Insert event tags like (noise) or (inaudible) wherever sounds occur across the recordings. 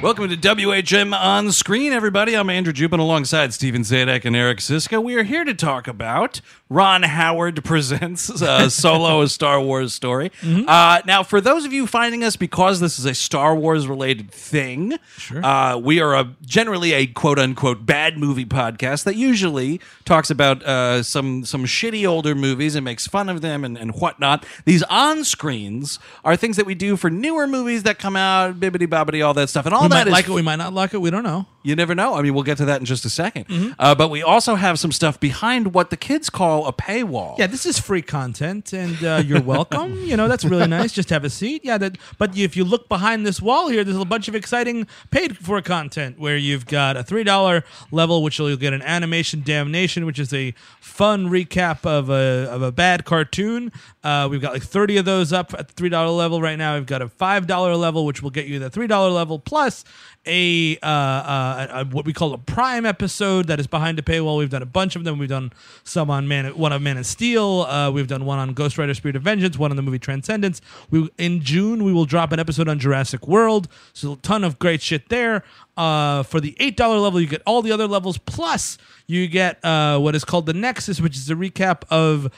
Welcome to WHM on screen, everybody. I'm Andrew Jupin alongside Stephen Sajdak and Eric Szyszka. We are here to talk about Ron Howard (laughs) presents uh, Solo, a Star Wars story. Uh, now, for those of you finding us because this is a Star Wars related thing, uh, we are a generally a quote unquote bad movie podcast that usually talks about uh, some some shitty older movies and makes fun of them and, and whatnot. These on screens are things that we do for newer movies that come out, bibbity bobbity, all that stuff, and all that might is like it, we might not like it. We don't know. You never know. I mean, we'll get to that in just a 2nd Mm-hmm. Uh, but we also have some stuff behind what the kids call a paywall. Yeah, this is free content, and uh, you're welcome. you know, that's really nice. Just have a seat. Yeah, that. But if you look behind this wall here, there's a bunch of exciting paid for content where you've got a three dollar level, which you'll get an animation damnation, which is a fun recap of a of a bad cartoon. Uh, we've got like 30 of those up at the three dollar level right now. We've got a five dollar level, which will get you the three dollar level plus a, uh, uh, a what we call a prime episode that is behind a paywall. We've done a bunch of them. We've done some on Man, one on Man of Steel. Uh, we've done one on Ghost Rider: Spirit of Vengeance. One on the movie Transcendence. We in June we will drop an episode on Jurassic World. So a ton of great shit there. Uh, for the eight dollar level, you get all the other levels plus you get uh, what is called the Nexus, which is a recap of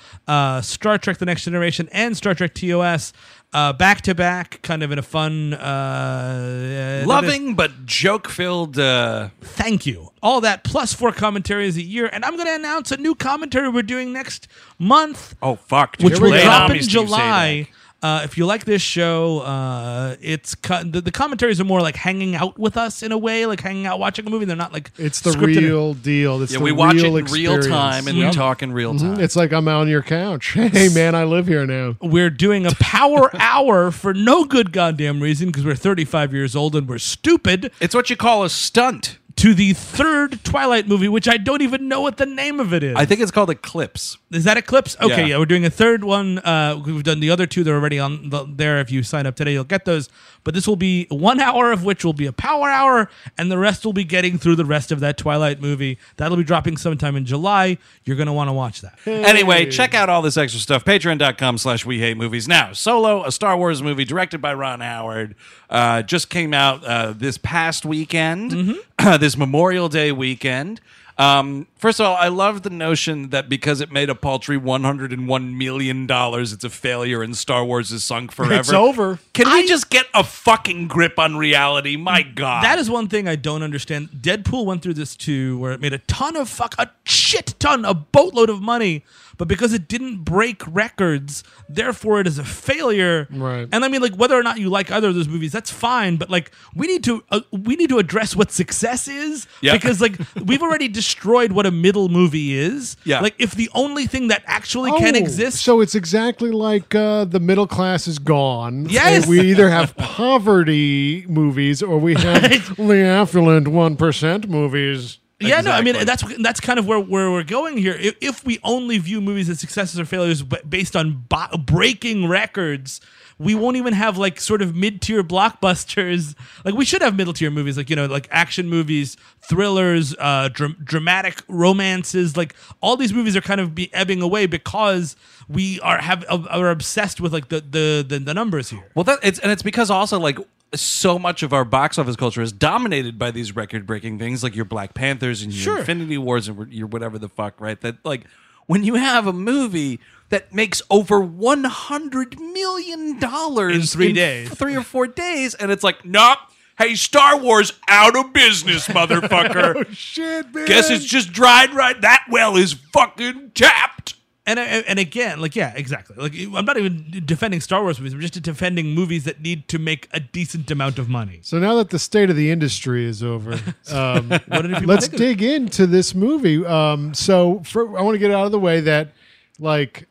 Star Trek: The Next Generation and Star Trek TOS. Uh, back to back, kind of in a fun, uh, uh, Loving but joke filled. Uh, Thank you. All that plus four commentaries a year, and I'm going to announce a new commentary we're doing next month, oh, fuck. which will drop Lay it on me, in July. Sajdak. Uh, if you like this show, uh, it's co- the, the commentaries are more like hanging out with us in a way, like hanging out watching a movie. They're not like It's the scripted. real deal. It's Yeah, the we watch it real in real time and we talk in real time. It's like I'm on your couch. (laughs) Hey man, I live here now. We're doing a power (laughs) hour for no good goddamn reason because we're 35 years old and we're stupid. It's what you call a stunt. To the third Twilight movie, which I don't even know what the name of it is. I think it's called Eclipse. Is that Eclipse? Okay, Yeah. yeah. we're doing a third one. Uh, we've done the other two; they're already on the, there. If you sign up today, you'll get those. But this will be one hour of which will be a power hour, and the rest will be getting through the rest of that Twilight movie. That'll be dropping sometime in July. You're gonna want to watch that. Anyway, check out all this extra stuff. Patreon.com slash we hate movies. Now, Solo, a Star Wars movie directed by Ron Howard, uh, just came out uh, this past weekend, Mm-hmm. (clears throat) this Memorial Day weekend. Um, first of all, I love the notion that because it made a paltry $101 million, it's a failure and Star Wars is sunk (laughs) forever. It's over. Can we just get a fucking grip on reality? My God. That is one thing I don't understand. Deadpool went through this too, where it made a ton of fuck, a shit ton, a boatload of money, but because it didn't break records, therefore it is a failure. Right. And I mean, like whether or not you like either of those movies, that's fine. But like we need to uh, we need to address what success is Yeah. because like (laughs) we've already destroyed what a middle movie is. Yeah. Like if the only thing that actually can Oh, exist. So it's exactly like uh, the middle class is gone. Yes. We either have poverty movies or we have (laughs) the affluent one percent movies. Yeah, no, I mean that's that's kind of where, where we're going here. If, if we only view movies as successes or failures based on bo- breaking records, we won't even have like sort of mid tier blockbusters. (laughs) Like we should have middle tier movies, like you know, like action movies, thrillers, uh, dra- dramatic romances. Like all these movies are kind of be ebbing away because we are have are obsessed with like the the the, the numbers here. Well, that it's and it's because also like so much of our box office culture is dominated by these record breaking things like your Black Panthers and your Sure. Infinity Wars and your whatever the fuck, right? That like when you have a movie that makes over one hundred million dollars In three days. three or four days, and it's like, nope. Hey, Star Wars out of business, (laughs) motherfucker. oh, Shit, man. Guess it's just dried right. That well is fucking tapped. And and and again, like yeah, exactly. Like I'm not even defending Star Wars movies. I'm just defending movies that need to make a decent amount of money. So now that the state of the industry is over, (laughs) (laughs) um, What did let's think of it? dig into this movie. Um, so for, I want to get out of the way that, like,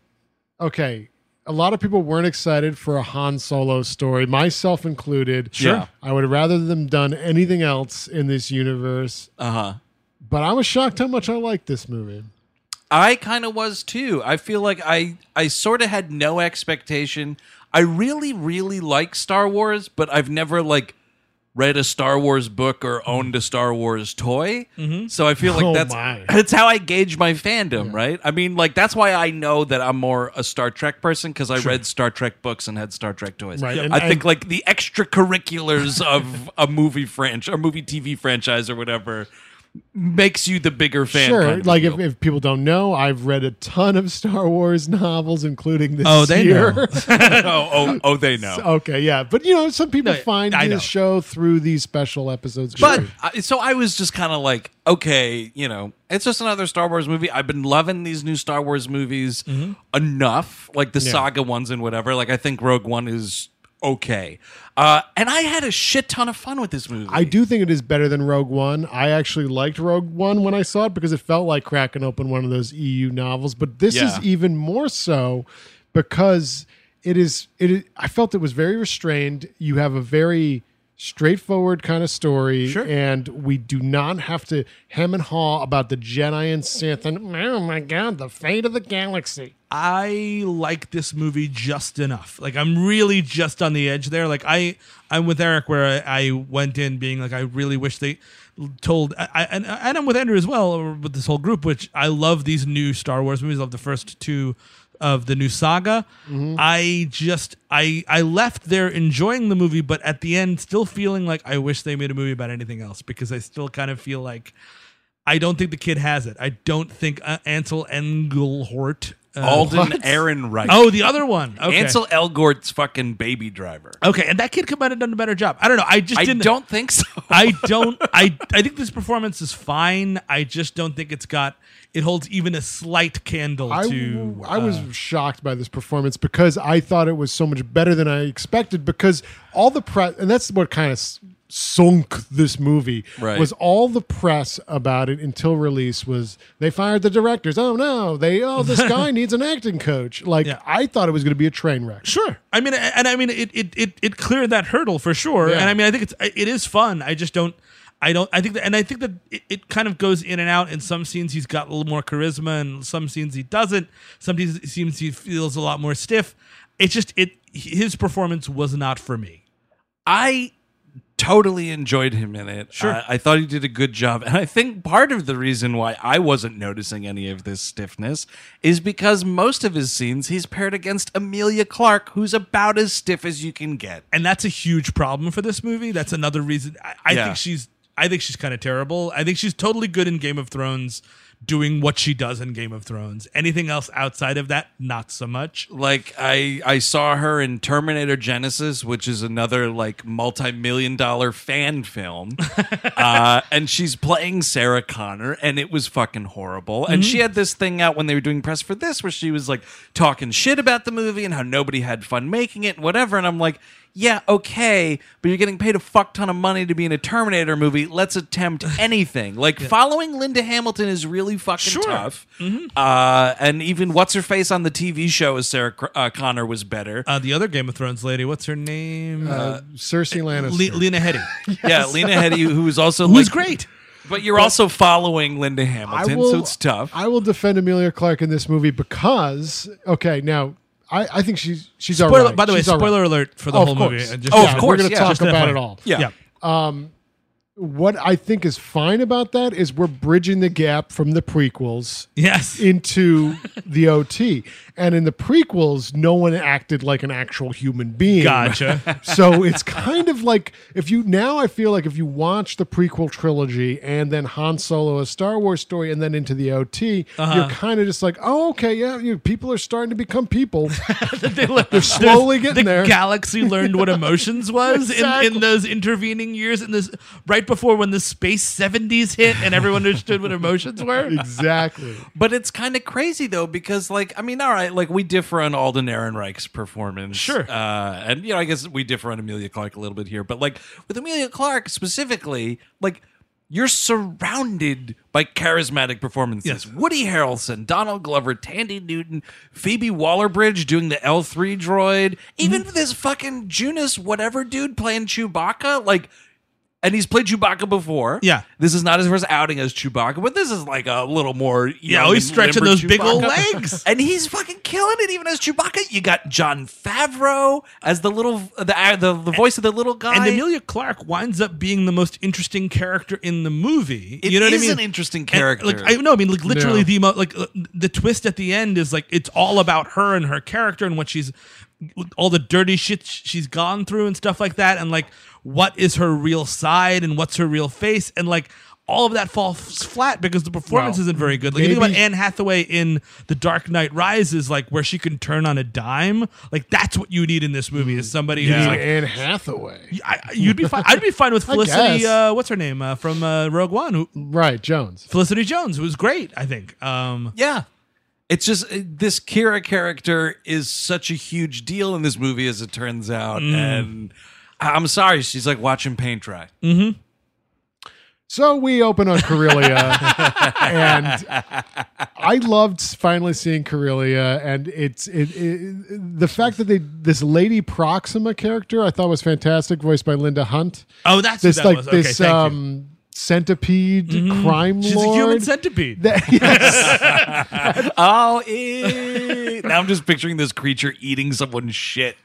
okay, a lot of people weren't excited for a Han Solo story, myself included. Sure. Yeah. I would have rather them done anything else in this universe. Uh huh. But I was shocked how much I liked this movie. I kind of was too. I feel like I I sort of had no expectation. I really really like Star Wars, but I've never like read a Star Wars book or owned a Star Wars toy. Mm-hmm. So I feel like Oh, that's my. (laughs) that's how I gauge my fandom, right? I mean, like that's why I know that I'm more a Star Trek person because I read Star Trek books and had Star Trek toys. Right, and- I think like the extracurriculars of a movie franchise or movie TV franchise or whatever makes you the bigger fan. sure. kind of like if, if people don't know, I've read a ton of Star Wars (laughs) novels, including this Oh, they year. know. (laughs) (laughs) oh, oh, oh, they know. okay, yeah. But you know, some people No, find I this show through these special episodes. But. I, so I was just kind of like, okay, you know, it's just another Star Wars movie. I've been loving these new Star Wars movies mm-hmm. enough, like the saga ones and whatever. Like I think Rogue One is okay, uh, and I had a shit ton of fun with this movie. I do think it is better than Rogue One. I actually liked Rogue One when I saw it because it felt like cracking open one of those EU novels. But this Yeah. is even more so because it is. It. Is, I felt it was very restrained. You have a very straightforward kind of story, Sure. and we do not have to hem and haw about the Jedi and Sith. And oh my god, the fate of the galaxy. I like this movie just enough. Like I'm really just on the edge there. Like I, I'm with Eric where I, I went in being like I really wish they told. I, and, and I'm with Andrew as well with this whole group, which I love these new Star Wars movies. I love the first two of the new saga. I just I I left there enjoying the movie, but at the end still feeling like I wish they made a movie about anything else because I still kind of feel like. I don't think the kid has it. I don't think uh, Ansel Elgort. Uh, Alden Ehrenreich. Oh, the other one. Okay. Ansel Elgort's fucking baby driver. Okay, and that kid could might have done a better job. I don't know. I just I didn't. don't think so. (laughs) I (laughs) don't. I. I think this performance is fine. I just don't think it's got. It holds even a slight candle I, to. I was uh, shocked by this performance because I thought it was so much better than I expected. Because all the press, and that's what kind of s- sunk this movie, Right. was all the press about it until release was they fired the directors. Oh no, they oh this (laughs) guy needs an acting coach. Like Yeah. I thought it was going to be a train wreck. Sure. I mean, and I mean, it it it, it cleared that hurdle for sure. Yeah. And I mean, I think it's it is fun. I just don't. I don't. I think that, and I think that it, it kind of goes in and out. In some scenes, he's got a little more charisma, and some scenes he doesn't. Some scenes it seems he feels a lot more stiff. It's just it. His performance was not for me. I totally enjoyed him in it. Sure. I, I thought he did a good job. And I think part of the reason why I wasn't noticing any of this stiffness is because most of his scenes he's paired against Emilia Clarke, who's about as stiff as you can get. and that's a huge problem for this movie. That's another reason I, I Yeah. think she's I think she's kind of terrible. I think she's totally good in Game of Thrones, doing what she does in Game of Thrones. Anything else outside of that, not so much. Like I I saw her in Terminator Genisys, which is another like multi-million dollar fan film. (laughs) uh, and she's playing Sarah Connor and it was fucking horrible. And she had this thing out when they were doing press for this where she was like talking shit about the movie and how nobody had fun making it and whatever and I'm like yeah, okay, but you're getting paid a fuck ton of money to be in a Terminator movie. Let's attempt (laughs) anything. Like following Linda Hamilton is really fucking Sure. tough. Uh, and even what's her face on the TV show as Sarah Cr- uh, Connor was better. Uh, the other Game of Thrones lady, what's her name? Uh, Cersei Lannister. Le- Lena Headey, (laughs) yeah, Lena Headey, who was also who's like- great. but you're also following Linda Hamilton, will, so it's tough. I will defend Emilia Clarke in this movie because okay, now I, I think she's she's all Spoiler, right. by the way, She's all right. spoiler alert for the Oh, whole movie. course. Just- Oh, of course, We're going to yeah. talk Just about FYI. it all. yeah. yeah. Um, what I think is fine about that is we're bridging the gap from the prequels Yes. into the OT. And in the prequels, no one acted like an actual human being. Gotcha. (laughs) so it's kind of like if you now I feel like if you watch the prequel trilogy and then Han Solo a Star Wars story and then into the OT, Uh-huh. you're kind of just like, oh okay, yeah, you people are starting to become people. (laughs) They're slowly getting the there. galaxy learned what emotions was in, in those intervening years in this right before when the space 70s hit and everyone understood what emotions were (laughs) exactly. But it's kind of crazy though, because like I mean, all right, like we differ on Alden Ehrenreich's performance, Sure. uh, and you know, I guess we differ on Emilia Clarke a little bit here, but like with Emilia Clarke specifically, like you're surrounded by charismatic performances. Yes. Woody Harrelson, Donald Glover, Thandie Newton, Phoebe Waller-Bridge doing the L three droid, even this fucking Joonas whatever dude playing Chewbacca, like. And he's played Chewbacca before. Yeah. This is not his first outing as Chewbacca, but this is like a little more. Yeah, young oh, he's stretching limber those big old legs. (laughs) and he's fucking killing it even as Chewbacca. You got Jon Favreau as the little the uh, the, the voice of the little guy. and Emilia Clarke winds up being the most interesting character in the movie. It you know what is I mean? an interesting And, character. like I know, I mean, like literally Yeah. the mo- like uh, the twist at the end is like it's all about her and her character and what she's all the dirty shit she's gone through and stuff like that, and like what is her real side and what's her real face, and like all of that falls flat because the performance Well, isn't very good. Like you think about Anne Hathaway in The Dark Knight Rises, like where she can turn on a dime. Like that's what you need in this movie is somebody You who's like Anne Hathaway. I, you'd be fine. I'd be fine with (laughs) Felicity. Uh, what's her name uh, from uh, Rogue One? Who, Right, Jones. Felicity Jones, who was great. I think. Um, yeah. It's just uh, this Qi'ra character is such a huge deal in this movie, as it turns out. Mm. And I'm sorry, she's like watching paint dry. So we open on Corellia, (laughs) and I loved finally seeing Corellia, and it's it, it the fact that they this Lady Proxima character I thought was fantastic, voiced by Linda Hunt. oh, that's This who that like was. Okay, this thank you. Centipede crime She's lord. a human centipede. That- (laughs) yes. (laughs) Oh, eh. now I'm just picturing this creature eating someone's shit.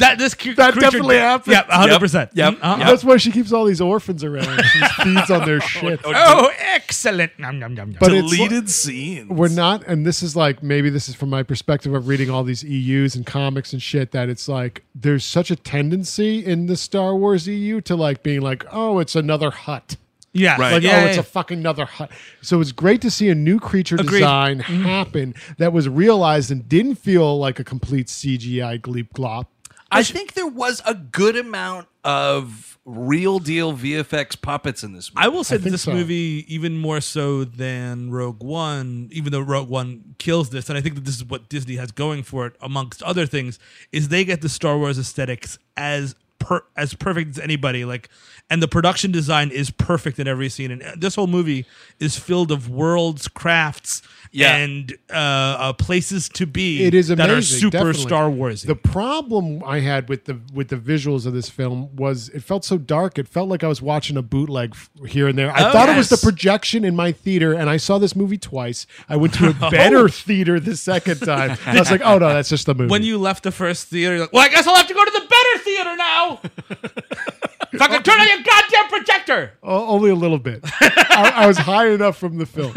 That this cre- That creature definitely did- happened. Yep, hundred percent. Yep, Uh-huh. yep. That's why she keeps all these orphans around. She feeds on their (laughs) shit. Oh, excellent! Nom, nom, nom, nom. But it's Deleted scenes. we're not and this is like maybe this is from my perspective of reading all these eus and comics and shit that it's like there's such a tendency in the star wars eu to like being like oh it's another Hutt yeah, Right. like yeah, oh it's yeah. a fucking another Hutt so it's great to see a new creature Agreed. design happen that was realized and didn't feel like a complete cgi gleep glop I think there was a good amount of real deal VFX puppets in this movie. I will say that this so. movie, even more so than Rogue One, even though Rogue One kills this, and I think that this is what Disney has going for it, amongst other things, is they get the Star Wars aesthetics as per, as perfect as anybody. Like, and the production design is perfect in every scene, and this whole movie is filled of worlds, crafts, Yeah. and uh, uh, places to be. It is that are super definitely. Star Wars. The problem I had with the with the visuals of this film was it felt so dark. It felt like I was watching a bootleg here and there. I Oh, thought it was the projection in my theater, and I saw this movie twice. I went to a (laughs) better theater the second time. I was like, oh no, that's just the movie. when you left the first theater, you're like, well, I guess I'll have to go to the better theater now. Fucking turn on your goddamn projector. O- only a little bit. I, I was high enough from the film.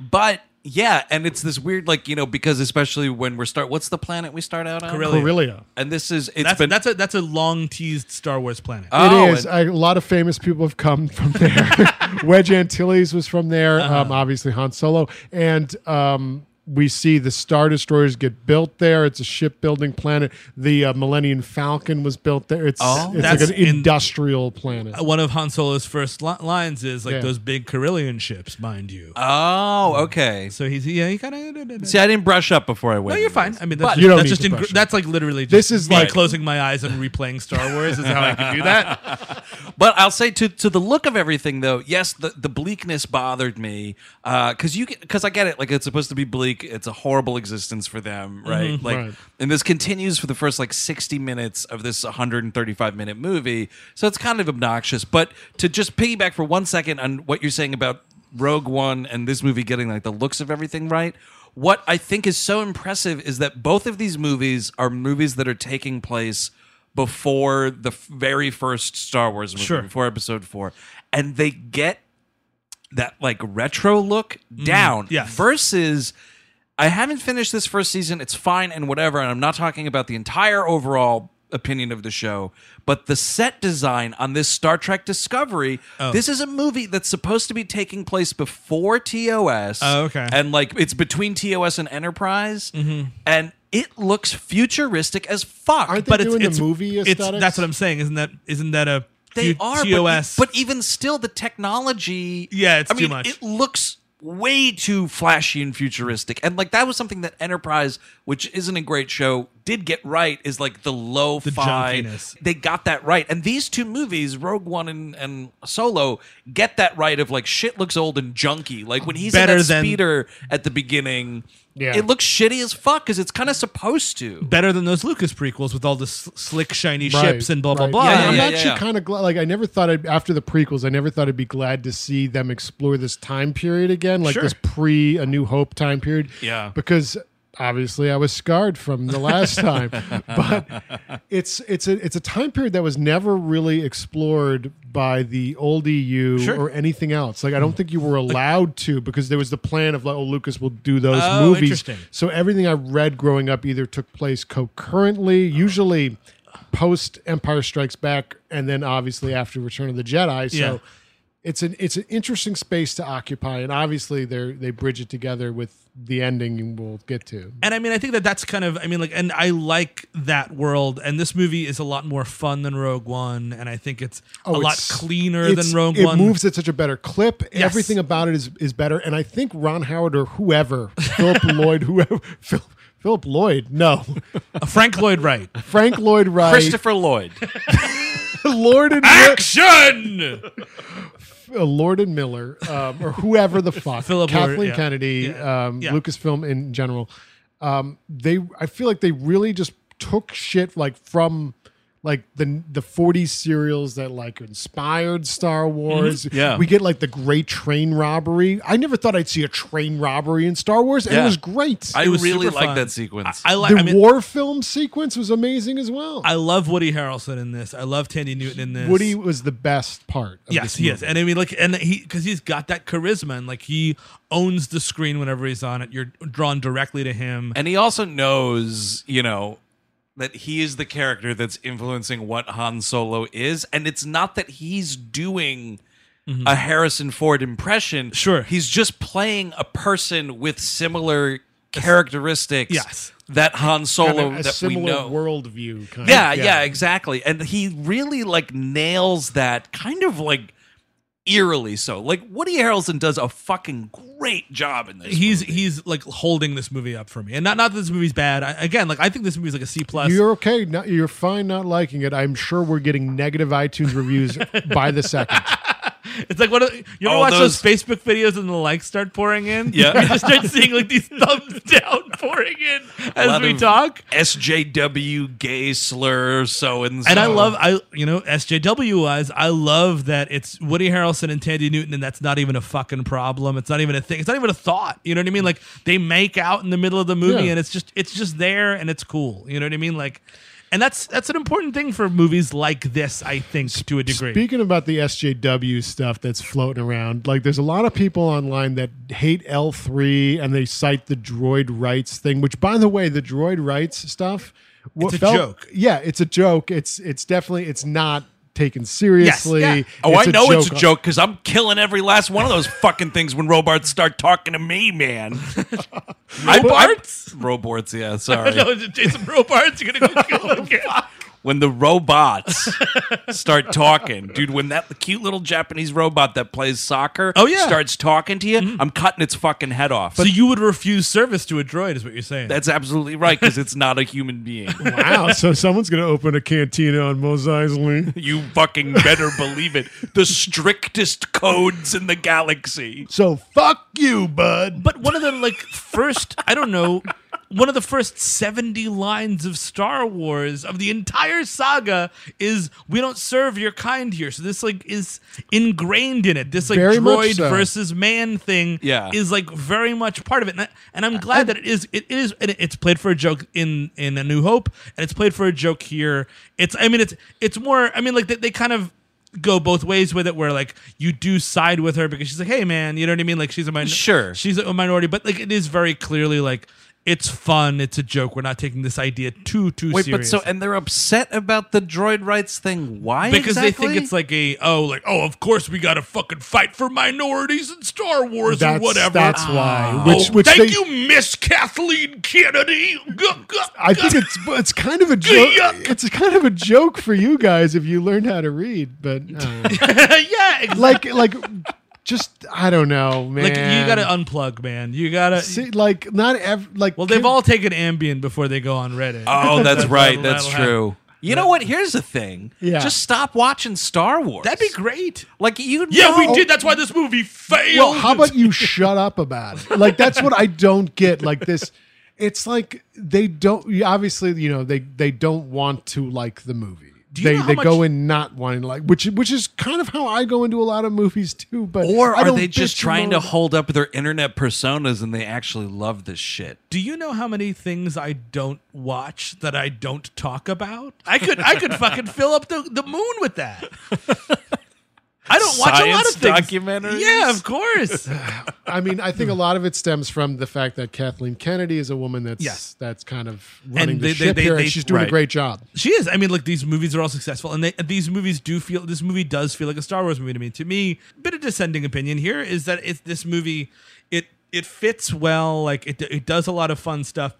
(laughs) but yeah, and it's this weird, like you know, because especially when we're start, what's the planet we start out on? Corellia. Corellia. And this is it's That's been that's a that's a long teased Star Wars planet. Oh, it is. and- I, a lot of famous people have come from there. (laughs) Wedge Antilles was from there. Uh-huh. Um, obviously Han Solo, and um, we see the Star Destroyers get built there. It's a shipbuilding planet. The uh, Millennium Falcon was built there. It's Oh. it's That's like an in- industrial planet. One of Han Solo's first li- lines is like Yeah. those big Corellian ships, mind you. oh okay. so he's yeah he kind of. See, I didn't brush up before I went. No, you're fine. this. I mean, that's But- just, You that's just to in, that's like literally. Just This is me like- closing my eyes and replaying Star Wars is how I can do (laughs) that. But I'll say to to the look of everything though, yes, the, the bleakness bothered me because you because I get it, like it's supposed to be bleak. It's a horrible existence for them, right? Like, Right. and this continues for the first like sixty minutes of this 135 minute movie, so it's kind of obnoxious. But to just piggyback for one second on what you're saying about Rogue One and this movie getting like the looks of everything right. What I think is so impressive is that both of these movies are movies that are taking place before the very first Star Wars movie, Sure. before Episode Four, and they get that like retro look down. Mm-hmm. yes. Versus, I haven't finished this first season. It's fine and whatever. And I'm not talking about the entire overall opinion of the show, but the set design on this Star Trek Discovery. Oh. This is a movie that's supposed to be taking place before TOS. Oh, okay. Mm-hmm. And like it's between TOS and Enterprise, and it looks futuristic as fuck. Aren't they but it's, doing it's the movie it's, aesthetics? that's what I'm saying. Isn't that isn't that a they fu- are, TOS? But, but even still, the technology. Yeah, it's I too mean, much. It looks way too flashy and futuristic, and like that was something that Enterprise, which isn't a great show, did get right. Is like the low-fi. junkiness. They got that right, and these two movies, Rogue One and, and Solo, get that right. Of like shit looks old and junky. Like when he's Better in that than- speeder at the beginning. Yeah. It looks shitty as fuck because it's kind of supposed to. better than those Lucas prequels with all the s- slick, shiny Right, ships and blah blah right. blah. Yeah, Yeah, I'm yeah, actually yeah. kind of glad. Like, I never thought I'd after the prequels. I never thought I'd be glad to see them explore this time period again, like Sure. this pre A New Hope time period. Yeah. because obviously I was scarred from the last time, (laughs) but it's it's a it's a time period that was never really explored by the old EU Sure. or anything else. Like, I don't think you were allowed to because there was the plan of like, oh, Lucas will do those Oh, movies. So everything I read growing up either took place concurrently, usually post Empire Strikes Back, and then obviously after Return of the Jedi. So Yeah. it's an it's an interesting space to occupy, and obviously they they bridge it together with the ending we'll get to. And I mean, I think that that's kind of, I mean, like, and I like that world. And this movie is a lot more fun than Rogue One. And I think it's a lot Oh, cleaner it's- than Rogue it One. moves at such a better clip. Yes. Everything about it is is better, and I think Ron Howard or whoever, Philip (laughs) Lloyd, whoever, Phil, Philip Lloyd, no, Uh, Frank Lloyd Wright. Frank Lloyd Wright, Christopher Lloyd. (laughs) Lord and Action! Uh, Lord and Miller, um, or whoever the (laughs) fuck, Philip Lord, Kathleen yeah. Kennedy, Yeah. Um, Yeah. Lucasfilm in general. Um, they, I feel like they really just took shit like from like the the 40s serials that like inspired Star mm-hmm. Wars. Yeah. we get like the great train robbery. I never thought I'd see a train robbery in Star Wars, and Yeah. it was great. I was really super like that sequence. I like, the I mean, war film sequence was amazing as well. I love Woody Harrelson in this. I love Thandie Newton in this. Woody was the best part. Of Yes, this he is, and I mean, like, and he because he's got that charisma, and like he owns the screen whenever he's on it. You're drawn directly to him. And he also knows, you know, that he is the character that's influencing what Han Solo is. And it's not that he's doing a Harrison Ford impression. Mm-hmm. Sure. He's just playing a person with similar characteristics Yes. that Han Solo Kind of a that we similar know. worldview. Kind yeah, of. yeah, exactly. And he really like nails that kind of like eerily so. Like Woody Harrelson does a fucking great job in this. he's movie. he's like holding this movie up for me, and not not that this movie's bad. I, again, like I think this movie's like a C plus. You're okay. No, you're fine not liking it. I'm sure we're getting negative iTunes reviews by the second. (laughs) It's like what you ever Oh, watch those, those- Facebook videos and the likes start pouring in? Yeah. (laughs) you just start seeing like these thumbs down pouring in as we talk. SJW gay slur so and so. And I love I you know SJW wise I love that it's Woody Harrelson and Thandie Newton and that's not even a fucking problem. It's not even a thing. It's not even a thought. You know what I mean? Like they make out in the middle of the movie Yeah. and it's just it's just there and it's cool. You know what I mean? Like and that's that's an important thing for movies like this, I think, to a degree. Speaking about the SJW stuff that's floating around, like there's a lot of people online that hate L3 and they cite the droid rights thing, which by the way, the droid rights stuff what a felt- joke. Yeah, it's a joke. It's it's definitely it's not taken seriously. yeah. Oh, I know it's a joke because I'm killing every last one of those fucking things when robots start talking to me, man. (laughs) Robarts? Robots, yeah, (laughs) sorry. no, Jason Robards? You're gonna go kill him again. When the robots start talking, dude, when that cute little Japanese robot that plays soccer Oh, yeah. Mm-hmm. starts talking to you, I'm cutting its fucking head off. So you would refuse service to a droid, is what you're saying? That's absolutely right because it's not a human being. (laughs) Wow, so someone's gonna open a cantina on Mos Eisley. (laughs) You fucking better believe it. The strictest codes in the galaxy. So fuck you, bud. But one of the like first, I don't know, one of the first 70 lines of Star Wars of the entire saga is we don't serve your kind here. So this like is ingrained in it. This like Very droid so. versus man thing Yeah. is like very much part of it. And, I, and I'm glad that it is it is and it's played for a joke in in A New Hope and it's played for a joke here. It's I mean it's it's more I mean like they, they kind of go both ways with it where like you do side with her because she's like hey man you know what i mean like she's a min- Sure. she's a minority but like it is very clearly like it's fun it's a joke we're not taking this idea too too Wait, serious but so and they're upset about the droid rights thing. Why? because they think it's like a oh like oh of course we gotta fucking fight for minorities in Star Wars That's or whatever. That's why. Oh, Which, which thank they, you, Miss Kathleen Kennedy. I think it's it's kind of a joke. It's kind of a joke for you guys if you learned how to read, but uh, (laughs) yeah, exactly. like like just I don't know, man. Like you gotta unplug, man. You gotta. See, like not ev- like well, they've can- all taken Ambien before they go on Reddit. Oh, that's right. That'll- That's that'll true. You know what? Here's the thing. Yeah. Just stop watching Star Wars. That'd be great. Like you. Yeah, we did. That's why this movie failed. Well, how about you shut up about it? Like that's what I don't get. Like this, it's like they don't. Obviously, you know they they don't want to like the movie. You they know how they go much- in not wanting to like, which which is kind of how I go into a lot of movies too. But Or I are don't they just trying to hold up their internet personas and they actually love this shit? Do you know how many things I don't watch that I don't talk about? I could I could fucking fill up the, the moon with that. (laughs) I don't watch a lot of things. documentaries? Yeah, of course. (laughs) I mean, I think a lot of it stems from the fact that Kathleen Kennedy is a woman that's Yes. that's kind of running And the they- they- ship they- here, they- and she's doing right. a great job. She is. I mean, look, these movies are all successful, and they, these movies do feel. This movie does feel like a Star Wars movie to me. To me, a bit of dissenting opinion here is that it's this movie. It it fits well. Like it it does a lot of fun stuff.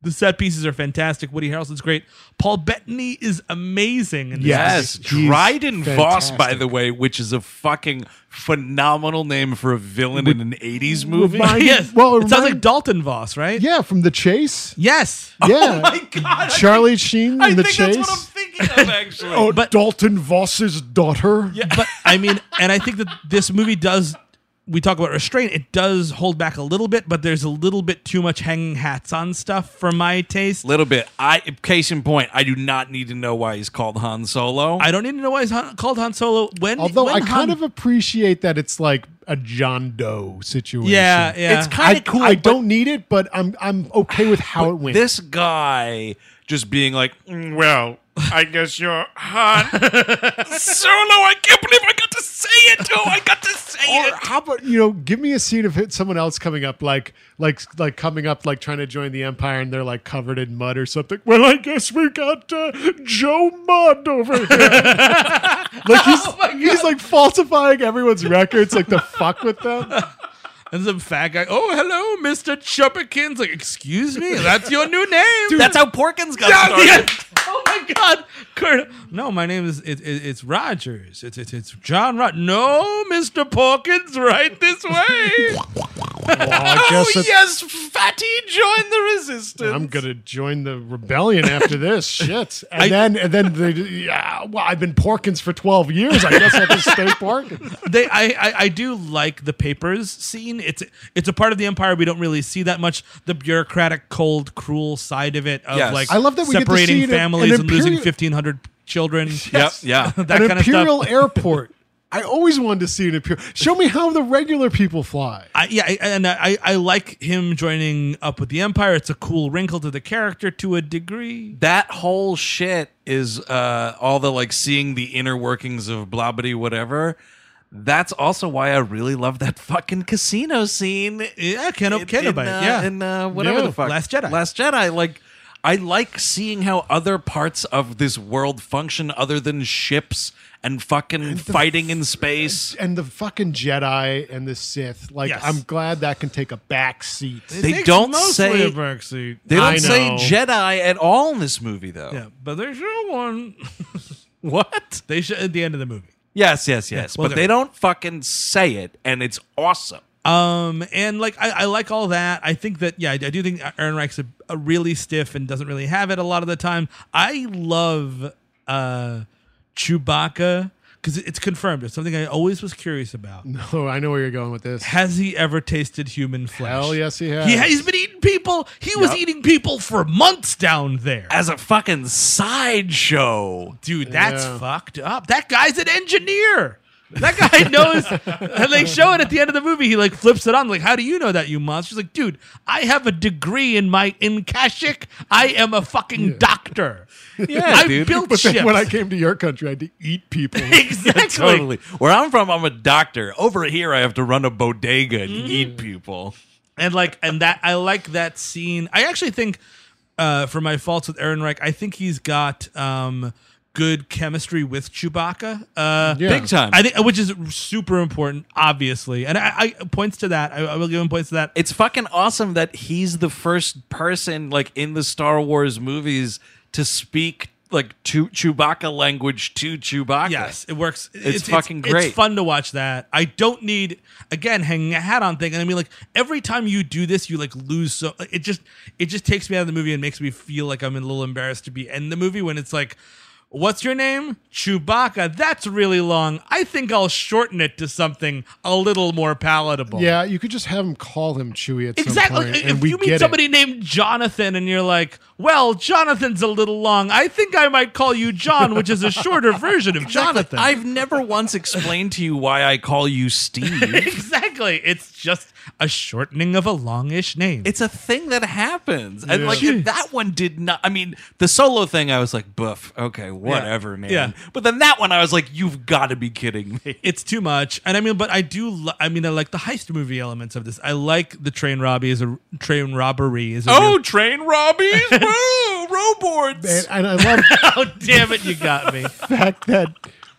The set pieces are fantastic. Woody Harrelson's great. Paul Bettany is amazing. In this Yes. Yes, He's Dryden Voss, by the way, which is a fucking phenomenal name for a villain in an '80s movie. remind- (laughs) yes. Well, it sounds remind- like Dalton Voss, right? Yeah, from the chase. Yes. Yeah, Oh my God, Charlie Sheen I in the think chase. that's what I'm thinking of. Actually, (laughs) Oh, But- Dalton Voss's daughter. Yeah, but I mean, and I think that this movie does. We talk about restraint. It does hold back a little bit, but there's a little bit too much hanging hats on stuff for my taste. A little bit. I case in point, I do not need to know why he's called Han Solo. I don't need to know why he's Han, called Han Solo. When, Although when I kind of appreciate that it's like a John Doe situation. yeah, yeah. It's kind of cool. I but don't need it, but I'm I'm okay with how it went. This guy just being like, "Mm, well, I guess you're Han (laughs) Solo. I can't believe I got to say how about you know, give me a scene of it- someone else coming up, like like like coming up, like trying to join the Empire, and they're like covered in mud or something. Well, I guess we got uh, Joe Mud over here. (laughs) like he's he's like falsifying everyone's records, like to fuck with them. (laughs) and some fat guy. Oh, hello, Mister Chuppikins. Like, excuse me, that's your new name. That's how Porkins got Yeah, started. yeah. (laughs) Oh my God, Kurt! No, my name is it, it, it's Rogers. It's it's it's John Rod. No, Mister Porkins, right this way. Well, (laughs) Oh it's- yes, Fatty join the resistance. I'm gonna join the rebellion after this (laughs) shit, and I- then and then they, yeah. Well, I've been Porkins for twelve years. I guess I'll just stay Porkins. (laughs) they I, I I do like the papers scene. It's it's a part of the empire we don't really see that much. The bureaucratic, cold, cruel side of it of Yes. like I love that we get to separating see an- families an and losing fifteen hundred children. (laughs) Yep, yeah. (laughs) that An kind imperial of stuff. Imperial airport. (laughs) I always wanted to see an imperial. Show me how the regular people fly. I, yeah, I, and I, I like him joining up with the Empire. It's a cool wrinkle to the character to a degree. that whole shit is uh, all the like seeing the inner workings of blah blah whatever. That's also why I really love that fucking casino scene. Yeah, Ken in- Canto Bight. in, uh, yeah, in uh, whatever Yeah, the fuck. Last Jedi. Last Jedi. Like, I like seeing how other parts of this world function other than ships and fucking fighting in space. And the fucking Jedi and the Sith. Like, Yes. I'm glad that can take a back seat. They don't say- a backseat. They don't say. Jedi at all in this movie, though. Yeah, but they show one. (laughs) What? they show at the end of the movie. Yes, yes, yes. well, but they don't fucking say it, and it's awesome. Um, and like I, I like all that. I think that yeah, I, I do think Ehrenreich's a, a really stiff and doesn't really have it a lot of the time. I love uh Chewbacca because it's confirmed. It's something I always was curious about. (laughs) No, I know where you're going with this. Has he ever tasted human flesh? Hell yes, he has. He, he's been eating people people. He was eating people for months down there. As a fucking sideshow. Dude, that's Yeah. fucked up. That guy's an engineer. That guy (laughs) knows. and they show it at the end of the movie. He like flips it on. Like, how do you know that, you monster? She's like, dude, I have a degree in my in Kashyyyk. I am a fucking doctor. (laughs) Yeah, I dude. built But then ships. when I came to your country, I had to eat people. (laughs) exactly. Totally. Where I'm from, I'm a doctor. Over here, I have to run a bodega and eat people. and like and that I like that scene. I actually think uh for my faults with Ehrenreich, I think he's got um good chemistry with Chewbacca. Uh Yeah. Big time. I think which is super important, obviously. And I, I points to that. I, I will give him points to that. it's fucking awesome that he's the first person like in the Star Wars movies to speak like to Chewbacca language to Chewbacca. Yes, it works. It's fucking great. It's fun to watch that. I don't need again hanging a hat on thing. And I mean, like every time you do this, you like lose. So it just it just takes me out of the movie and makes me feel like I'm a little embarrassed to be in the movie when it's like. What's your name? Chewbacca. That's really long. I think I'll shorten it to something a little more palatable. Yeah, you could just have him call him Chewie at Exactly. some point, if and we you meet somebody it. named Jonathan and you're like, well, Jonathan's a little long. I think I might call you John, which is a shorter (laughs) version of Jonathan. I've never once explained to you why I call you Steve. (laughs) exactly. It's just a shortening of a longish name. It's a thing that happens. And like that one did not I mean, the solo thing I was like, boof, okay, whatever, man. Yeah. But then that one I was like, you've gotta be kidding me. (laughs) it's too much. And I mean, but I do. Li- I mean, I like the heist movie elements of this. I like the train robbery as a train robbery as a. Oh, real- train robbies! Woo! Roboards! And, and I love (laughs) oh, damn it! You got me. (laughs) the fact that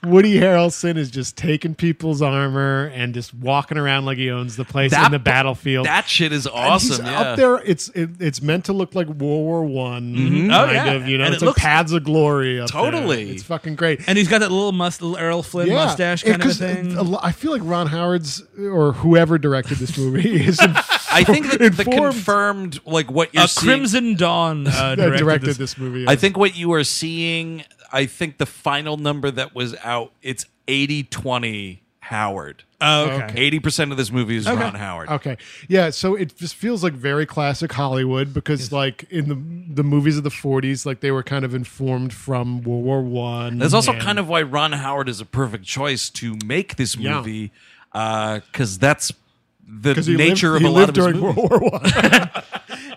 Woody Harrelson is just taking people's armor and just walking around like he owns the place in the battlefield. That shit is And awesome. he's yeah. up there. It's it, it's meant to look like World War One, Mm-hmm. Oh, yeah. of. You know, And it's it like looks- paths of glory. Up there. Totally. it's fucking great. And he's got that little must, little Errol Flynn yeah, mustache kind of a 'cause thing. a lo- I feel like Ron Howard's or whoever directed this movie (laughs) is in- I think that (laughs) the informed- confirmed like what you're Uh, seeing. Crimson Dawn uh, (laughs) that directed, directed this. this, movie. I think what you are seeing, I think the final number that was out, it's 80-20 Howard. Oh, okay. 80% of this movie is Ron Howard. Okay. Yeah, so it just feels like very classic Hollywood because like in the the movies of the 40s like they were kind of informed from World War 1. That's also kind of why Ron Howard is a perfect choice to make this Yeah. movie, because that's the he nature lived, of he a lot lived of his during movies. World War 1. (laughs)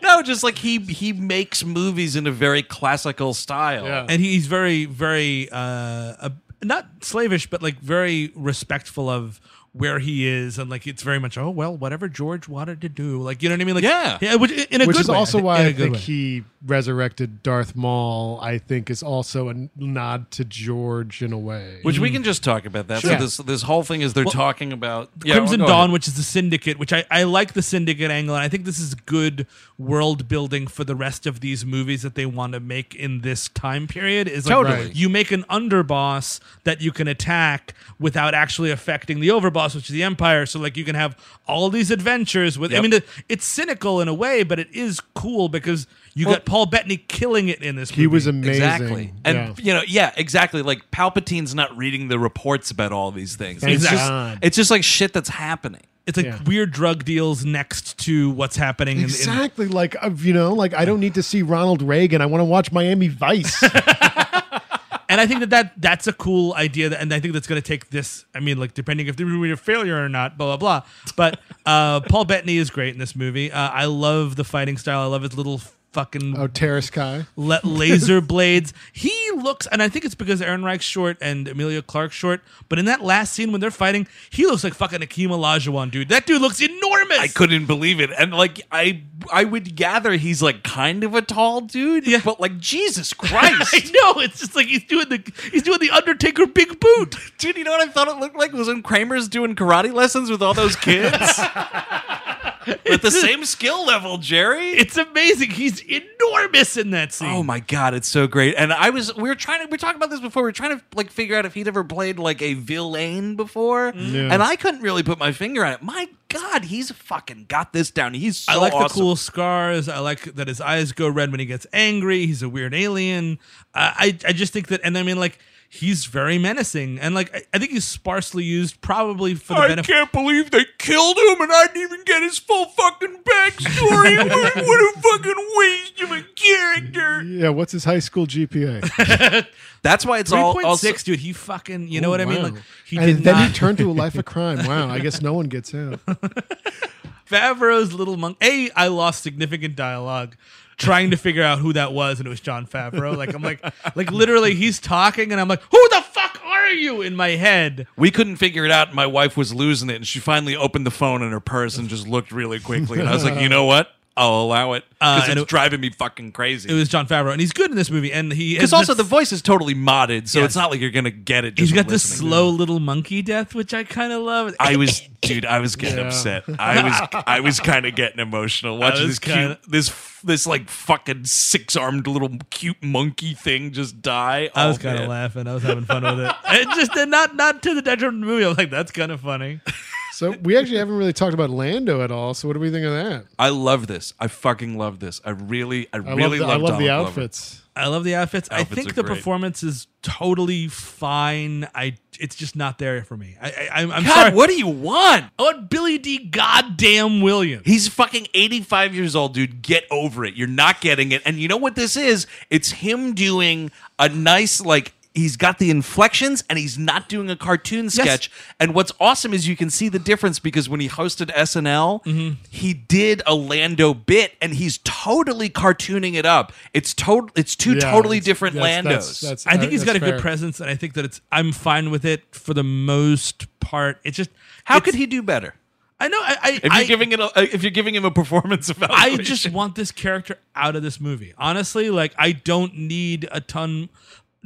No, just like he he makes movies in a very classical style. Yeah. and he's very, very uh, uh, not slavish, but like very respectful of where he is, and like it's very much, oh well, whatever George wanted to do, like you know what I mean? Like Yeah. which in a Which good is way, also thi- why in a I good think way. he resurrected Darth Maul. I think is also a nod to George in a way. Which we mm. can just talk about that. Sure. So this this whole thing is they're talking about yeah, Crimson go Dawn, ahead. which is the syndicate, which I, I like the syndicate angle, and I think this is good world building for the rest of these movies that they want to make in this time period. Is like Totally. you make an underboss that you can attack without actually affecting the overboss, which is the Empire. So like you can have all these adventures with. I mean, the, it's cynical in a way, but it is cool because you Well- got Paul Bettany killing it in this. he movie. was amazing. Exactly. And Yeah. you know, yeah, exactly. Like Palpatine's not reading the reports about all these things. Thank it's just it's just like shit that's happening. It's like Yeah. weird drug deals next to what's happening. in- in, Exactly. Like you know, like I don't need to see Ronald Reagan. I want to watch Miami Vice. (laughs) and I think that, that that's a cool idea, that, and I think that's going to take this. I mean, like depending if the movie a failure or not, blah blah blah. But uh, Paul Bettany is great in this movie. Uh, I love the fighting style. I love his little fucking oh, Teräs Käsi. le- (laughs) laser blades. He looks, and I think it's because Ehrenreich's short and Emilia Clarke's short. But in that last scene when they're fighting, he looks like fucking Akeem Olajuwon, dude. That dude looks enormous. I couldn't believe it. And like I I would gather he's like kind of a tall dude, Yeah. but like Jesus (laughs) Christ, I know. It's just like he's doing the he's doing the Undertaker big boot. (laughs) Dude, you know what I thought it looked like? It was when Kramer's doing karate lessons with all those kids. With the same skill level, Jerry. It's amazing. He's enormous in that scene. Oh my god, it's so great. And I was we were trying to we were talking about this before. We were trying to like figure out if he'd ever played like a villain before. Mm. Yeah. And I couldn't really put my finger on it. My god, he's fucking got this down. He's so I like the cool scars. I like that his eyes go red when he gets angry. He's a weird alien. Uh, I I just think that, and I mean, like he's very menacing, and like I, I think he's sparsely used, probably for the benefit. I can't believe they killed him, and I didn't even get his full fucking backstory. (laughs) what, what a fucking waste of a character. Yeah, what's his high school GPA? (laughs) That's why it's Three all point also, six, dude. He fucking, you know what I mean? Like he and did then not. he turned to a life (laughs) of crime. Wow, I guess no one gets out. (laughs) Favreau's little monk. A, I lost significant dialogue trying to figure out who that was, and it was Jon Favreau. Like I'm like, like literally, he's talking, and I'm like, who the fuck are you? In my head, We couldn't figure it out. and My wife was losing it, and she finally opened the phone in her purse and just looked really quickly. And I was like, you know what? I'll allow it Uh, because and it's it- driving me fucking crazy. it was Jon Favreau, and he's good in this movie. And he because also the voice is totally modded, so Yes. it's not like you're gonna get it. Just he's got from this listening. slow little monkey death, which I kind of love. I was, dude, I was getting Yeah. upset. (laughs) I was, I was kind of getting emotional watching was this cute, kinda- this, this like fucking six armed little cute monkey thing just die. I was Oh, kind of man. laughing. I was having fun with it. It just did not not to the detriment of the movie. I was like, that's kind of funny. (laughs) So we actually haven't really talked about Lando at all. So what do we think of that? I love this. I fucking love this. I really, I, I really love the, I love, love the Donald Glover. outfits. I love the outfits. I think the great. performance is totally fine. I it's just not there for me. I, I I'm, I'm God, sorry. what do you want? I want Billy Dee Goddamn Williams. He's fucking 85 years old, dude. Get over it. You're not getting it. And you know what this is? It's him doing a nice, like, he's got the inflections and he's not doing a cartoon sketch. And what's awesome is you can see the difference because when he hosted SNL, Mm-hmm. he did a Lando bit and he's totally cartooning it up. It's total it's two Yeah, totally it's- different that's- Landos. that's- that's- I think he's got a that's good presence, and I think that it's. I'm fine with it for the most part. It's just How it's- could he do better? I know. I, I, If you're I, giving it a, if you're giving him a performance (laughs) evaluation, I just want this character out of this movie. Honestly, like I don't need a ton.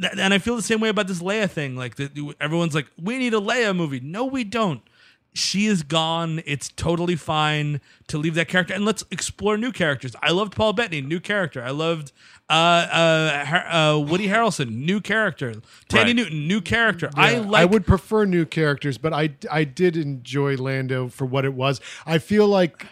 And I feel the same way about this Leia thing. Like the, everyone's like, we need a Leia movie. No, we don't. She is gone. It's totally fine to leave that character, and let's explore new characters. I loved Paul Bettany, new character. I loved uh, uh, uh, Woody Harrelson, new character. Thandie Right. Newton, new character. I like. I would prefer new characters, but I I did enjoy Lando for what it was. I feel like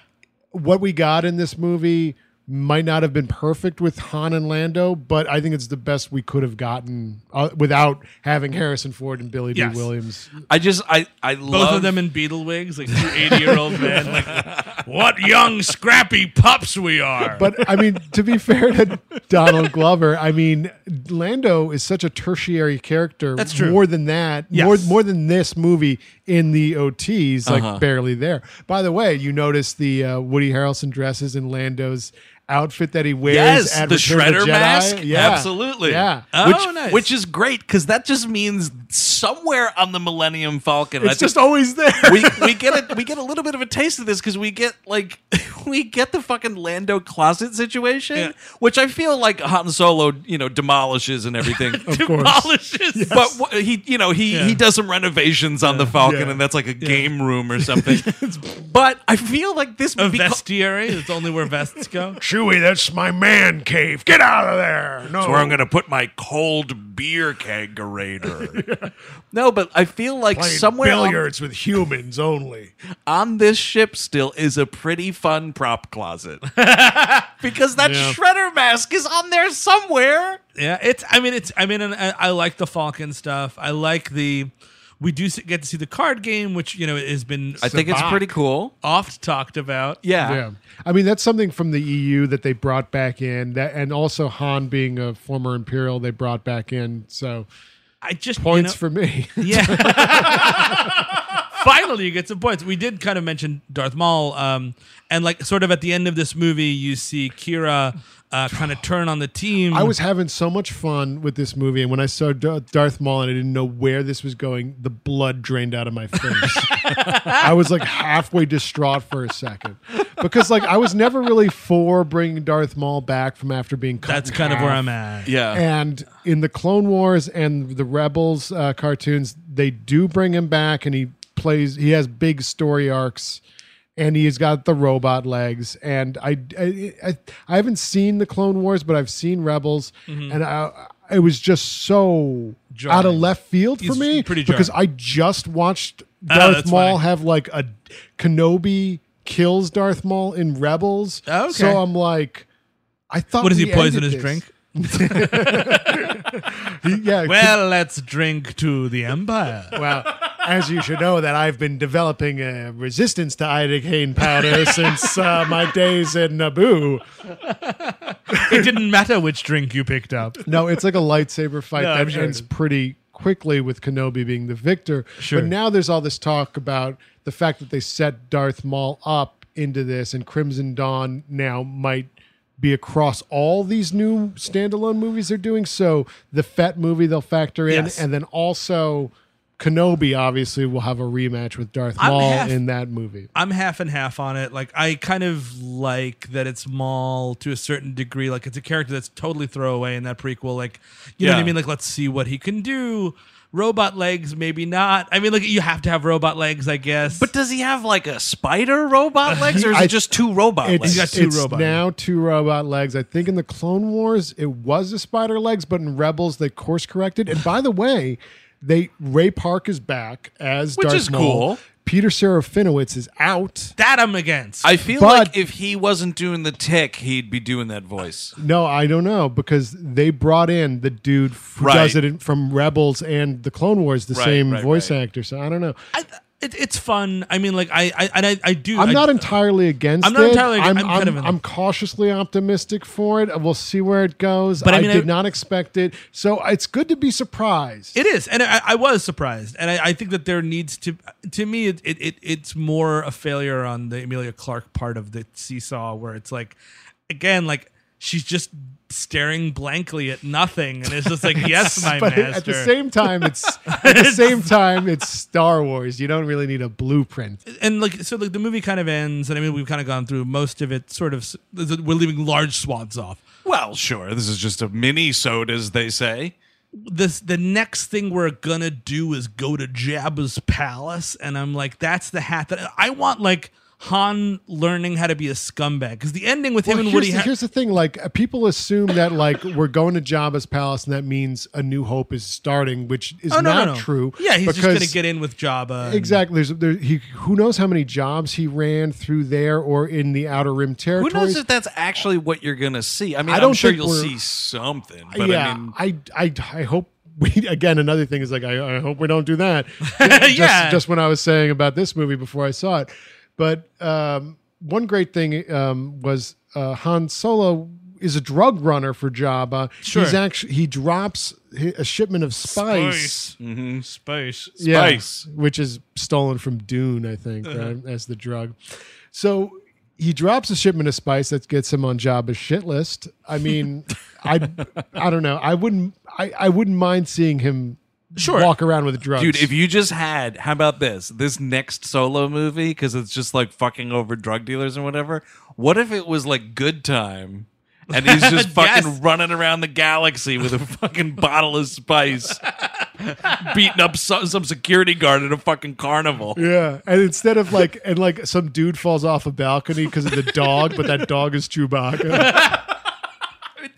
what we got in this movie might not have been perfect with Han and Lando, but I think it's the best we could have gotten uh, without having Harrison Ford and Billy Yes. Dee Williams. I just I I both love of them in beetle wigs, like two 80 year old men. Like, what young, scrappy pups we are. But I mean, to be fair to Donald Glover, I mean, Lando is such a tertiary character. That's true. More than that, Yes. more more than this movie in the OTs, like Uh-huh. barely there. By the way, you notice the uh, Woody Harrelson dresses in Lando's outfit that he wears Yes, at the Return shredder Jedi. mask. Yeah, Absolutely. Yeah. Oh, which, nice. which is great because that just means somewhere on the Millennium Falcon. I It's think just always there. we we get a we get a little bit of a taste of this because we get like (laughs) we get the fucking Lando closet situation, Yeah. which I feel like Han Solo you know demolishes and everything. (laughs) of course. demolishes. But wh- he, you know, he Yeah. he does some renovations on the Falcon, Yeah. and that's like a game room or (laughs) something. but I feel like this A vestiary. That's only where vests go. Chewie, that's my man cave. Get out of there. No. That's where I'm going to put my cold beer kegerator. No, but I feel like somewhere on, with humans only. on this ship still is a pretty fun prop closet (laughs) because that Yeah. shredder mask is on there somewhere. Yeah, it's. I mean, it's. I mean, and I, I like the Falcon stuff. I like the. We do get to see the card game, which you know has been I think it's pretty cool. oft talked about. Yeah. Yeah, I mean that's something from the EU that they brought back in. That and also Han being a former Imperial, they brought back in. So I just you points know- for me. Yeah. (laughs) (laughs) Finally, you get some points. We did kind of mention Darth Maul, um, and like sort of at the end of this movie, you see Qi'ra uh, kind of turn on the team. I was having so much fun with this movie, and when I saw Dar- Darth Maul and I didn't know where this was going, the blood drained out of my face. (laughs) I was like halfway distraught for a second because, like, I was never really for bringing Darth Maul back from after being cut. That's in kind of where. I'm at. Yeah. And in the Clone Wars and the Rebels uh, cartoons, they do bring him back, and he plays. He has big story arcs, and he's got the robot legs. And I, I, I, I haven't seen the Clone Wars, but I've seen Rebels, mm-hmm. and I, it was just so Jarring. out of left field for It's me because. I just watched Oh, Darth that's Maul funny. have like a Kenobi kills Darth Maul in Rebels. Oh, okay. So I'm like. I thought What does he poison his this. drink? He- yeah. Well, let's drink to the Empire. well, as you should know, that I've been developing a resistance to iocane powder (laughs) since uh, my days in Naboo. it didn't matter which drink you picked up. No, it's like a lightsaber fight No, I'm that sure ends is. pretty quickly with Kenobi being the victor. Sure. But now there's all this talk about the fact that they set Darth Maul up into this, and Crimson Dawn now might be across all these new standalone movies they're doing. So the Fett movie they'll factor in, Yes. and then also Kenobi obviously will have a rematch with Darth I'm Maul half- in that movie. I'm half and half on it. Like I kind of like that it's Maul to a certain degree. Like it's a character that's totally throwaway in that prequel. Like you know what I mean? Like let's see what he can do. Robot legs, maybe not. I mean, like you have to have robot legs, I guess. But does he have like a spider robot (laughs) legs, or is I- it just two robot It's, legs? got two it's robot now two robot legs. I think in the Clone Wars it was a spider legs, but in Rebels they course corrected. And by the way, they Ray Park is back as Which Darth is Maul. cool. Peter Serafinowicz is out. that I'm against. I feel But- like if he wasn't doing the tick, he'd be doing that voice. No, I don't know because they brought in the dude who Right. does it in, from Rebels and the Clone Wars, the Right, same right, voice right. actor. So I don't know. I, it, it's fun. I mean, like I, I, and I, I do. I'm I- not entirely against I'm not it. entirely ag- I'm, I'm kind of I'm cautiously optimistic for it. We'll see where it goes. But I I, did not expect it. So it's good to be surprised. It is, and I, I was surprised, and I, I think that there needs to, to me, it, it, it it's more a failure on the Emilia Clarke part of the seesaw, where it's like, again, like she's just staring blankly at nothing, and it's just like, (laughs) yes, my but master. at the same time, it's (laughs) at the same time it's Star Wars. You don't really need a blueprint. and like so, like the movie kind of ends, and I mean, we've kind of gone through most of it. Sort of, we're leaving large swaths off. Well, sure. This is just a mini sode, as they say. this the next thing we're gonna do is go to Jabba's palace, and I'm like, that's the hat that I want. Like Han learning how to be a scumbag because the ending with him Well, and here's, Woody. the, Har- here's the thing: like uh, people assume that like we're going to Jabba's palace, and that means A New Hope is starting, which is oh no, not no, no, true. Yeah, he's just gonna get in with Jabba. and- Exactly. There's, there, he who knows how many jobs he ran through there or in the Outer Rim territories? Who knows if that's actually what you're going to see? I mean, I I don't am sure you'll see something. But yeah, I mean, I, I, I hope we (laughs) again. Another thing is like I, I hope we don't do that. Yeah. (laughs) just, just when I was saying about this movie before I saw it, but um, one great thing um, was uh, Han Solo is a drug runner for Jabba. Sure. He's actually he drops a shipment of spice. Spice. Spice. Yeah, Spice. which is stolen from Dune, I think, right, as the drug. So he drops a shipment of spice that gets him on Jabba's shit list. I mean, (laughs) I I don't know. I wouldn't I, I wouldn't mind seeing him Sure. walk around with drugs. dude, if you just had, how about this? This next solo movie, because it's just like fucking over drug dealers and whatever. What if it was like Good Time? And he's just (laughs) fucking Yes. running around the galaxy with a fucking bottle of spice, beating up some, some security guard at a fucking carnival. yeah, and instead of like, and like some dude falls off a balcony because of the dog, but that dog is Chewbacca. (laughs)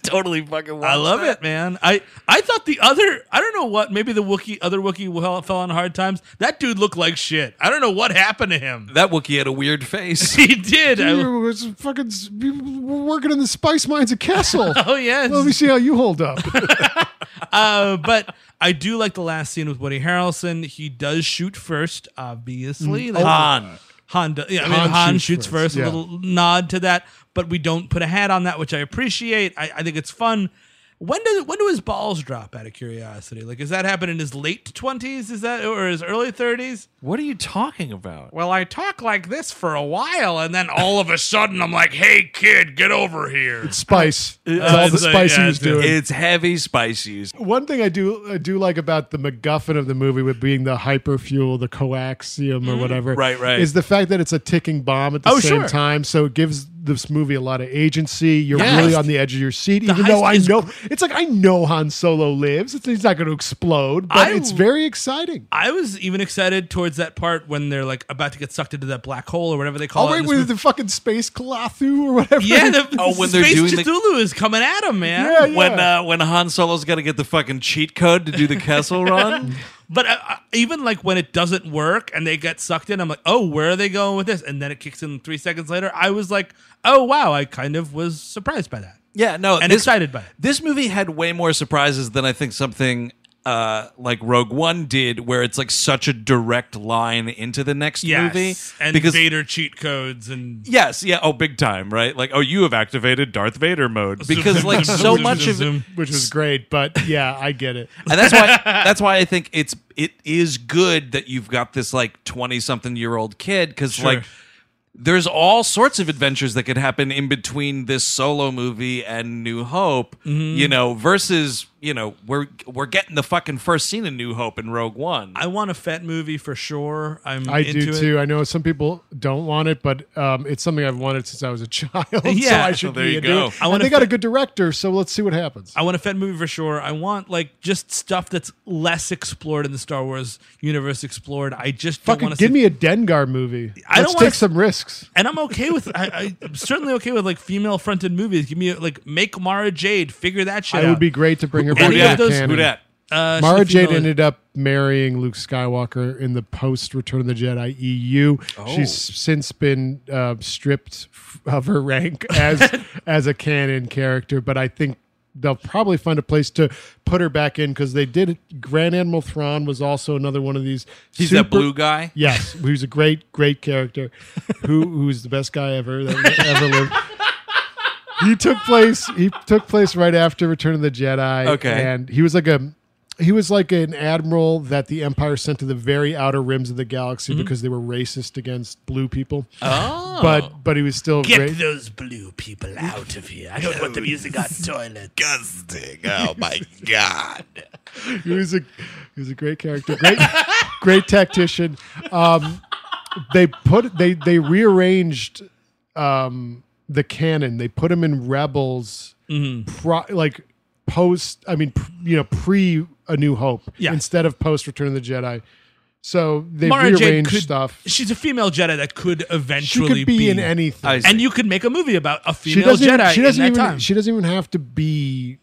Totally fucking. I love it, man. I I thought the other I don't know what maybe the Wookiee other Wookiee fell, fell on hard times. That dude looked like shit. I don't know what happened to him. That Wookiee had a weird face. (laughs) He did. I- You was fucking we're working in the spice mines of Kessel. (laughs) oh yes. Let me see how you hold up. (laughs) Uh, but I do like the last scene with Woody Harrelson. He does shoot first, obviously. Like, Han. Han, do- yeah, I mean, Han Han, shoots shoots, first, first. yeah. A little nod to that, but we don't put a hat on that, which I appreciate. I, I think it's fun. When does when do his balls drop? Out of curiosity, like does that happen in his late twenties? Is that or his early thirties? What are you talking about? Well, I talk like this for a while, and then all of a sudden, I'm like, "Hey, kid, get over here." It's Spice. (laughs) It's Uh, all the it's, spice he was it's- doing. It's heavy spice use. One thing I do I do like about the MacGuffin of the movie with being the hyperfuel, the coaxium or whatever, Mm-hmm. Right, right. is the fact that it's a ticking bomb at the Oh, same sure. time. So it gives this movie a lot of agency. You're Yes. really on the edge of your seat, even though I is- know it's like I know Han Solo lives. It's, he's not going to explode, but I- it's very exciting. I was even excited towards that part when they're like about to get sucked into that black hole or whatever they call Oh it. wait, in this with the fucking space Cthulhu or whatever. yeah, the, (laughs) Oh, when they're Space doing the- Cthulhu is coming at him, man. Yeah, yeah. When uh, when Han Solo's got to get the fucking cheat code to do the Kessel run. (laughs) But uh, uh, even like when it doesn't work and they get sucked in, I'm like, oh, where are they going with this? And then it kicks in three seconds later. I was like, oh wow, I kind of was surprised by that. Yeah, no, and this- excited by it. This movie had way more surprises than I think something uh, like Rogue One did, where it's like such a direct line into the next Yes, movie. and because Vader cheat codes and yes, yeah, oh, big time, right? Like, oh, you have activated Darth Vader mode because like so much of zoom. which was great. But yeah, I get it. (laughs) and that's why that's why I think it's it is good that you've got this like twenty something year old kid because Sure. like there's all sorts of adventures that could happen in between this solo movie and New Hope, Mm-hmm. you know, versus you know we're we're getting the fucking first scene of New Hope in Rogue One. I want a Fett movie for sure. I'm I into do it. too. I know some people don't want it, but um, it's something I've wanted since I was a (laughs) child. so Yeah. I should Well, there be you go. I wanna they got a good director, so let's see what happens. I want a Fett movie for sure. I want like just stuff that's less explored in the Star Wars universe explored. I just don't Fucking give see me a Dengar movie. I Let's don't wanna take some risks. and I'm okay with. I, I'm certainly okay with like female fronted movies. Give me like make Mara Jade. Figure that shit out. It would be great to bring her Any back of those- Who dat? Uh, Mara a Jade ended up marrying Luke Skywalker in the post Return of the Jedi EU. Oh. She's since been uh, stripped of her rank as (laughs) as a canon character, but I think they'll probably find a place to put her back in because they did. Grand Admiral Thrawn was also another one of these. He's super- that blue guy. Yes, who's a great, great character. Who who's the best guy ever that (laughs) ever lived. He took place. He took place right after Return of the Jedi. Okay. and he was like a. He was like an admiral that the Empire sent to the very outer rims of the galaxy because they were racist against blue people. Oh, But but he was still Get great. those blue people out of here. I don't want them using our toilet. disgusting! Oh my god! he was a he was a great character, great great tactician. Um, they put they they rearranged um, the canon. They put him in Rebels, mm-hmm. pro, like post. I mean, pr- you know, pre A New Hope, Yeah. instead of post Return of the Jedi. So they Mara rearranged could. stuff. She's a female Jedi that could She eventually could be, in anything. I and you could make a movie about a she female doesn't. Jedi she doesn't in that even. time. She doesn't even have to be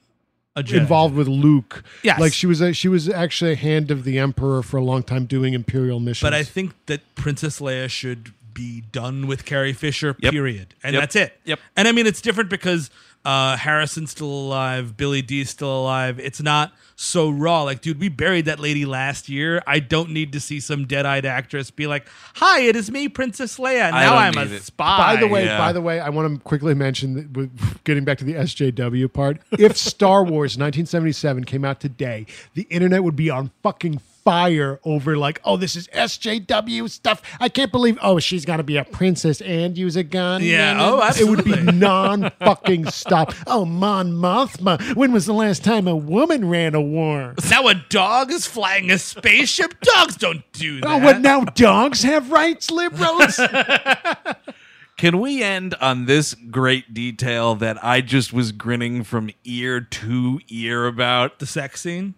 involved with Luke. Yes. like she was. A, she was actually a hand of the Emperor for a long time doing Imperial missions. But I think that Princess Leia should be done with Carrie Fisher, Yep. period. And Yep. that's it. Yep. And I mean, it's different because uh, Harrison's still alive, Billy Dee's still alive. It's not so raw. Like, dude, we buried that lady last year. I don't need to see some dead eyed actress be like, hi, it is me, Princess Leia. Now I'm a need it. spy. By the way, yeah. by the way, I want to quickly mention that with (laughs) getting back to the SJW part. If Star Wars 1977 came out today, the internet would be on fucking fire over like, oh, this is SJW stuff. I can't believe. Oh, she's got to be a princess and use a gun. Yeah, oh, absolutely. It would be non (laughs) fucking stop. Oh, Mon Mothma. When was the last time a woman ran a war? now a dog is flying a spaceship. (laughs) Dogs don't do that. Oh, what now? Dogs have rights, liberals. (laughs) Can we end on this great detail that I just was grinning from ear to ear about? The sex scene.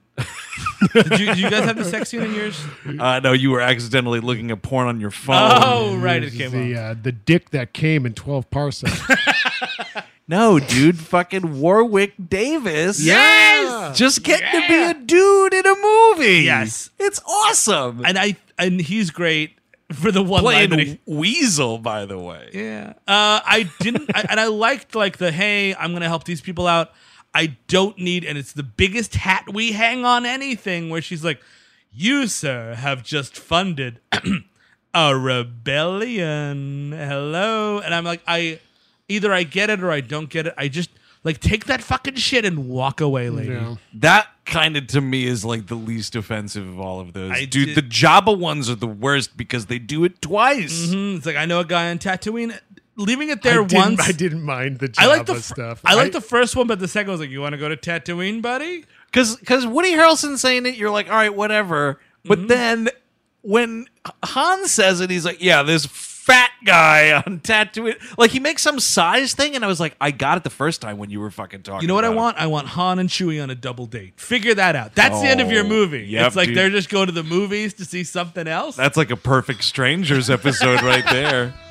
Did, you, did you guys have the sex scene in yours? Uh, no, you were accidentally looking at porn on your phone. Oh, right, it came the up. uh, the dick that came in 12 parsecs. (laughs) (laughs) No, dude, fucking Warwick Davis. Yes! Just getting to be a dude in a movie. Yes. It's awesome. and I and he's great for the one line that he, Playing Weazel, by the way. yeah. Uh, I didn't, I, and I liked like the hey, I'm gonna help these people out. I don't need, and it's the biggest hat we hang on anything. Where she's like, "You sir have just funded (clears throat) a rebellion." Hello, and I'm like, I either I get it or I don't get it. I just like take that fucking shit and walk away, lady. Yeah. That kind of to me is like the least offensive of all of those. I Dude, did- the Jabba ones are the worst because they do it twice. Mhm. It's like I know a guy on Tatooine. Leaving it there I once. I didn't mind the Jabba I like the stuff. I like the first one, but the second was like, "You want to go to Tatooine, buddy?" Because because Woody Harrelson saying it, you're like, all right, whatever. But Mm-hmm. then when Han says it, he's like, yeah, this fat guy on Tatooine. Like he makes some size thing, and I was like, I got it the first time when you were fucking talking. You know what I want? I want Han and Chewie on a double date. Figure that out. That's the end of your Oh, movie. yep, it's like dude. they're just going to the movies to see something else. That's like a perfect strangers episode right there. (laughs)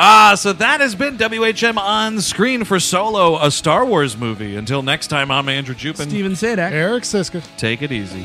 Ah, so that has been WHM on screen for Solo, a Star Wars movie. Until next time, I'm Andrew Jupin. Stephen Sajdak. Eric Szyszka. Take it easy.